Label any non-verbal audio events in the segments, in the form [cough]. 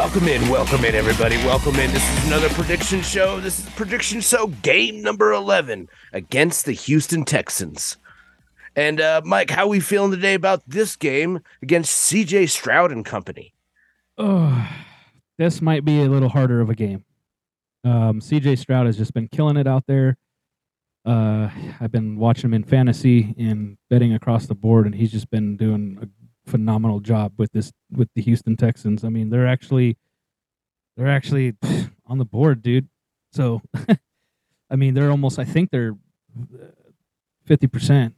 Welcome in, welcome in, everybody. Welcome in. This is another prediction show. This is prediction show game number 11 against the Houston Texans. And uh, Mike, how are we feeling today about this game against CJ Stroud and company? Oh, this might be a little harder of a game. Um, CJ Stroud has just been killing it out there. Uh, I've been watching him in fantasy and betting across the board, and he's just been doing a phenomenal job with this with the Houston Texans. I mean, they're actually they're actually on the board, dude. So, [laughs] I mean, they're almost. I think they're uh, fifty percent.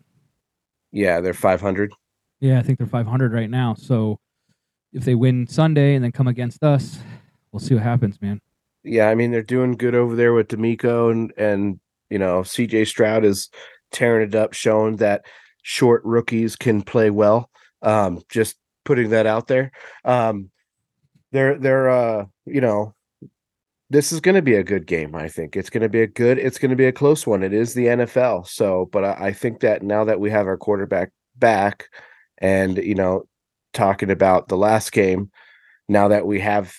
Yeah, they're 500. Yeah, I think they're five hundred right now. So, if they win Sunday and then come against us, we'll see what happens, man. Yeah, I mean they're doing good over there with DeMeco and and you know CJ Stroud is tearing it up, showing that short rookies can play well. Um, just putting that out there. Um, they're they're uh you know this is going to be a good game. I think it's going to be a good. It's going to be a close one. It is the NFL. So, but I, I think that now that we have our quarterback back, and you know, talking about the last game, now that we have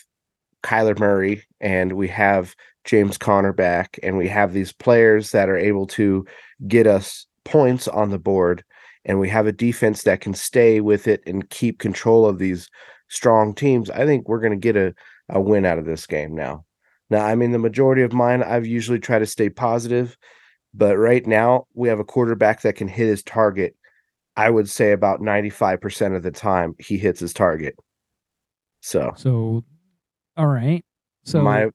Kyler Murray and we have James Conner back, and we have these players that are able to get us points on the board, and we have a defense that can stay with it and keep control of these strong teams. I think we're going to get a, a win out of this game now. Now, I mean, the majority of mine, I've usually tried to stay positive, but right now we have a quarterback that can hit his target. I would say about 95% of the time he hits his target. So, So, all right. So my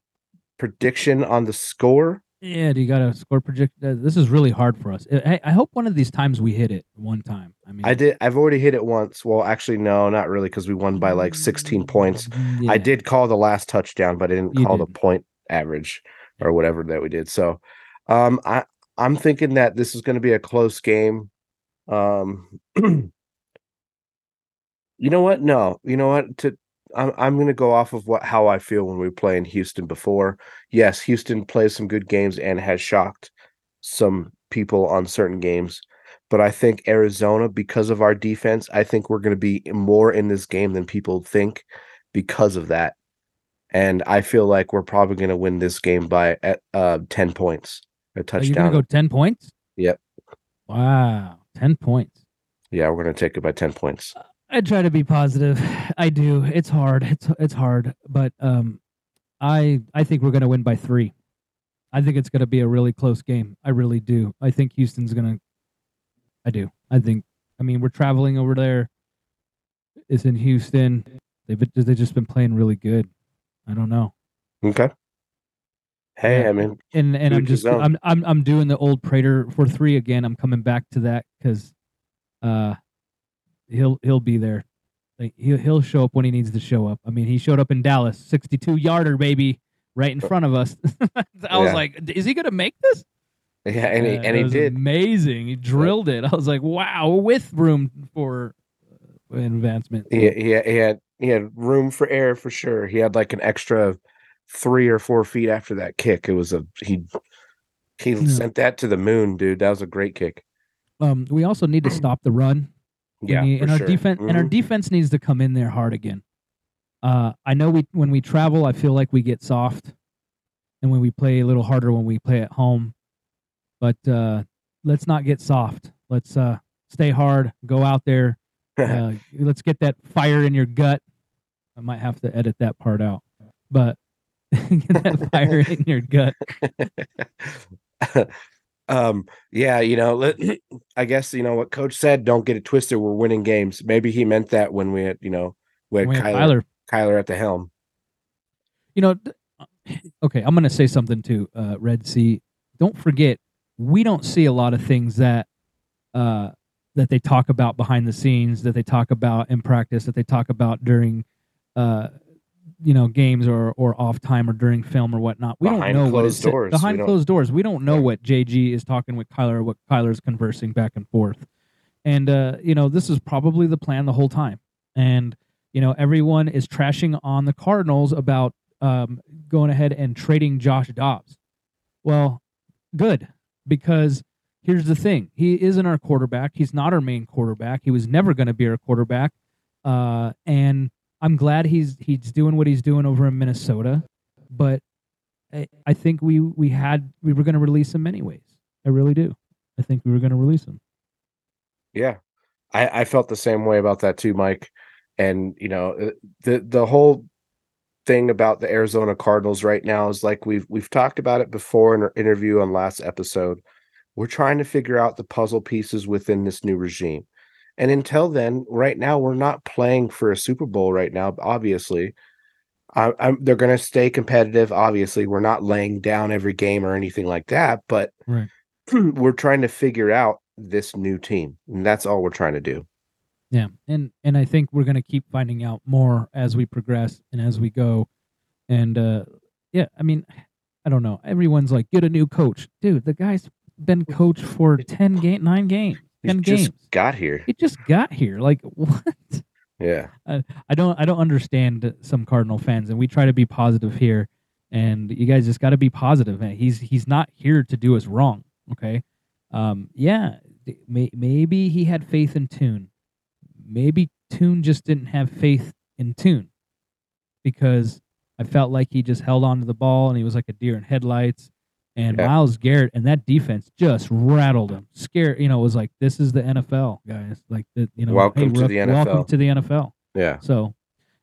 prediction on the score Yeah, do you got a score project? Uh, this is really hard for us. I, I hope one of these times we hit it one time. I mean, I did. I've already hit it once. Well, actually, no, not really, because we won by like 16 points. Yeah. I did call the last touchdown, but I didn't You call the didn't. point average or whatever that we did. So, um, I I'm thinking that this is going to be a close game. Um, [clears throat] you know what? No, you know what? To I'm I'm going to go off of what how I feel when we play in Houston before. Yes, Houston plays some good games and has shocked some people on certain games. But I think Arizona, because of our defense, I think we're going to be more in this game than people think because of that. And I feel like we're probably going to win this game by at, uh, 10 points, a you touchdown. go ten points? Yep. Wow, ten points. yeah, we're going to take it by 10 points. I try to be positive. I do. It's hard. It's it's hard, but um, I I think we're gonna win by three. I think it's gonna be a really close game. I really do. I think Houston's gonna. I do. I think. I mean, we're traveling over there. It's in Houston. They've they've just been playing really good. I don't know. Okay. Hey, Yeah, I mean, and and I'm just. I'm I'm I'm doing the old Prater for three again. I'm coming back to that because uh he'll he'll be there. Like he'll he'll show up when he needs to show up. I mean, he showed up in Dallas, 62 yarder baby, right in front of us. [laughs] I was like, is he gonna make this? yeah, and he, Uh, and it he did. amazing. He drilled it. I was like, wow, with room for uh, advancement. He, he, he had he had room for air for sure. He had like an extra three or four feet after that kick. It was a he he Yeah. sent that to the moon, dude. That was a great kick. Um, we also need to stop the run. We Yeah, need- for and our sure. defense and our Mhm. defense needs to come in there hard again. Uh, I know we when we travel, I feel like we get soft, and when we play a little harder when we play at home. But uh, let's not get soft. Let's uh, stay hard. Go out there. [laughs] Uh, let's get that fire in your gut. I might have to edit that part out, but [laughs] get that fire in your gut. [laughs] um, yeah, you know, [clears throat] I guess you know what coach said. Don't get it twisted. We're winning games. Maybe he meant that when we had, you know, we had We Kyler, Tyler, Kyler at the helm. you know [clears throat] okay i'm going to say something too uh, red sea don't forget we don't see a lot of things that uh, that they talk about behind the scenes that they talk about in practice that they talk about during uh, you know games or or off time or during film or whatnot we Behind don't know what it's doors, behind closed doors we don't know Yeah. what jg is talking with kyler or what kyler's conversing back and forth. And uh, you know this is probably the plan the whole time. And you know everyone is trashing on the cardinals about um, going ahead and trading josh dobbs. Well good because here's the thing. He isn't our quarterback. He's not our main quarterback. He was never going to be our quarterback. Uh, and I'm glad he's he's doing what he's doing over in Minnesota, but I, I think we we had we were going to release him anyways. I really do. I think we were going to release him. Yeah, I, I felt the same way about that too, Mike. And you know, uh, the the whole thing about the Arizona Cardinals right now is like we've we've talked about it before in our interview on last episode. We're trying to figure out the puzzle pieces within this new regime. And until then, right now we're not playing for a Super Bowl right now. Obviously, I, I'm, they're going to stay competitive. Obviously, we're not laying down every game or anything like that. But Right. [clears throat] we're trying to figure out this new team, and that's all we're trying to do. Yeah, and and I think we're gonna keep finding out more as we progress and as we go, and uh, yeah, I mean, I don't know. Everyone's like, get a new coach, dude. The guy's been coach for ten game, nine games, ten just games. got here. He just got here. Like [laughs] what? Yeah. I don't I don't understand some Cardinal fans, and we try to be positive here. And you guys just got to be positive. Man. He's he's not here to do us wrong. Okay. Um. Yeah. May, maybe he had faith in Tune. Maybe Tune just didn't have faith in Tune, because I felt like he just held on to the ball and he was like a deer in headlights. And Yeah. Myles Garrett and that defense just rattled him. Scared, you know, it was like this is the NFL, guys. Like the, you know, Welcome to we're- the Welcome to the NFL. Yeah. So,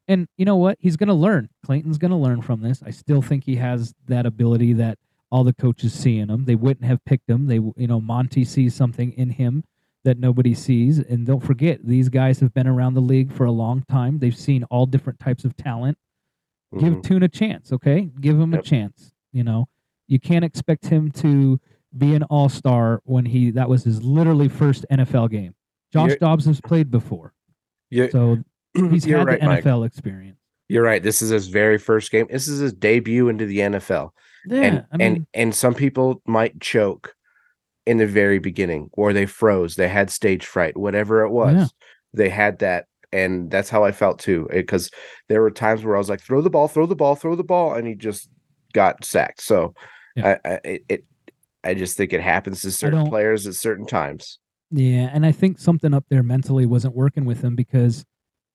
and you know what? He's going to learn. Clayton's going to learn from this. I still think he has that ability that all the coaches see in him. They wouldn't have picked him. They, you know, Monti sees something in him that nobody sees. And don't forget, these guys have been around the league for a long time. They've seen all different types of talent. Give Mhm. Tune a chance, okay? Give him Yep. a chance. You know, you can't expect him to be an all star when he that was his literally first NFL game. Josh You're- Dobbs has played before, so [clears throat] he's had right, the Mike. NFL experience. You're right. This is his very first game. This is his debut into the NFL. Yeah, and I mean, and and some people might choke in the very beginning or they froze they had stage fright whatever it was Yeah. they had that and that's how i felt too eh, because there were times where i was like throw the ball throw the ball throw the ball and he just got sacked so Yeah. I, I it, i just think it happens to certain players at certain times yeah, and I think something up there mentally wasn't working with him because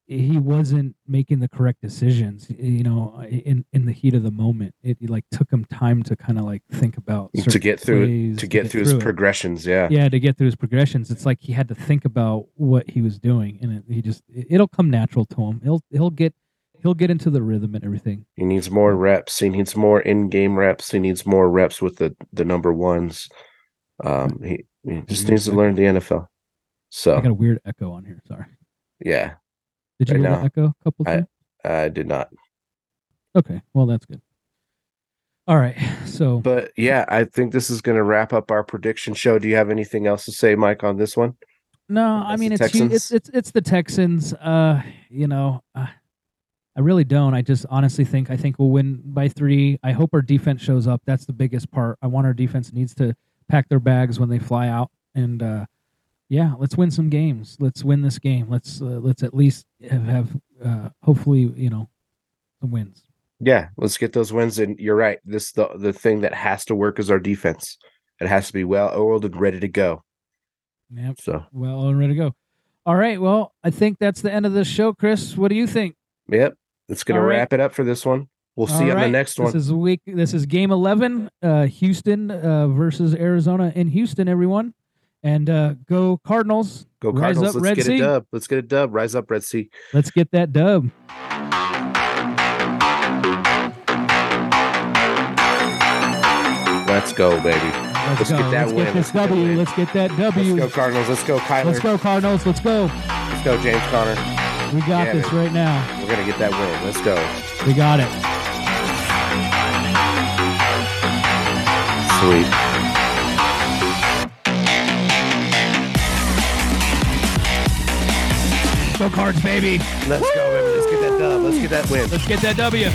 he wasn't making the correct decisions. You know, in in the heat of the moment, it, like took him time to kind of like think about to get through plays, to get through his it. progressions yeah yeah to get through his progressions it's like he had to think about what he was doing and it, he just it- it'll come natural to him he'll he'll get he'll get into the rhythm and everything. He needs more reps. He needs more in-game reps. He needs more reps with the the number ones. Um he, he just needs to learn the nfl So i got a weird echo on here. Sorry. Yeah. Did you Right hear now, echo a couple I- times? I did not. Okay. Well that's good. All right. So but yeah i think this is going to wrap up our prediction show. Do you have anything else to say mike on this one? No i mean it's, it's it's it's the texans. Uh you know uh, i really don't. I just honestly think i think we'll win by three. I hope our defense shows up. That's the biggest part. I want our defense needs to pack their bags when they fly out. And uh yeah let's win some games. Let's win this game. Let's uh, let's at least have, have uh hopefully you know some wins. Yeah let's get those wins. And you're right. This the the thing that has to work is our defense. It has to be well oiled and ready to go. Yep. So. Well and ready to go. All right. Well i think that's the end of the show chris. What do you think? Yep it's going to All right. wrap it up for this one we'll see you All on the next one This is week. This is game eleven. Uh, Houston uh, versus Arizona in Houston. Everyone, and uh, go Cardinals. go cardinals up, let's Red get Sea. a dub let's get a dub rise up red sea Let's get that dub. let's go baby Let's, Let's go. get that Let's win. get Let's this get that W. Let's get that W. let's go cardinals let's go kyler Let's go Cardinals. Let's go. let's go james conner We got Yeah, this baby. right now. we're going to get that win let's go We got it. sweet Go Cards, baby. let's go baby let's get that dub let's get that win Let's get that W.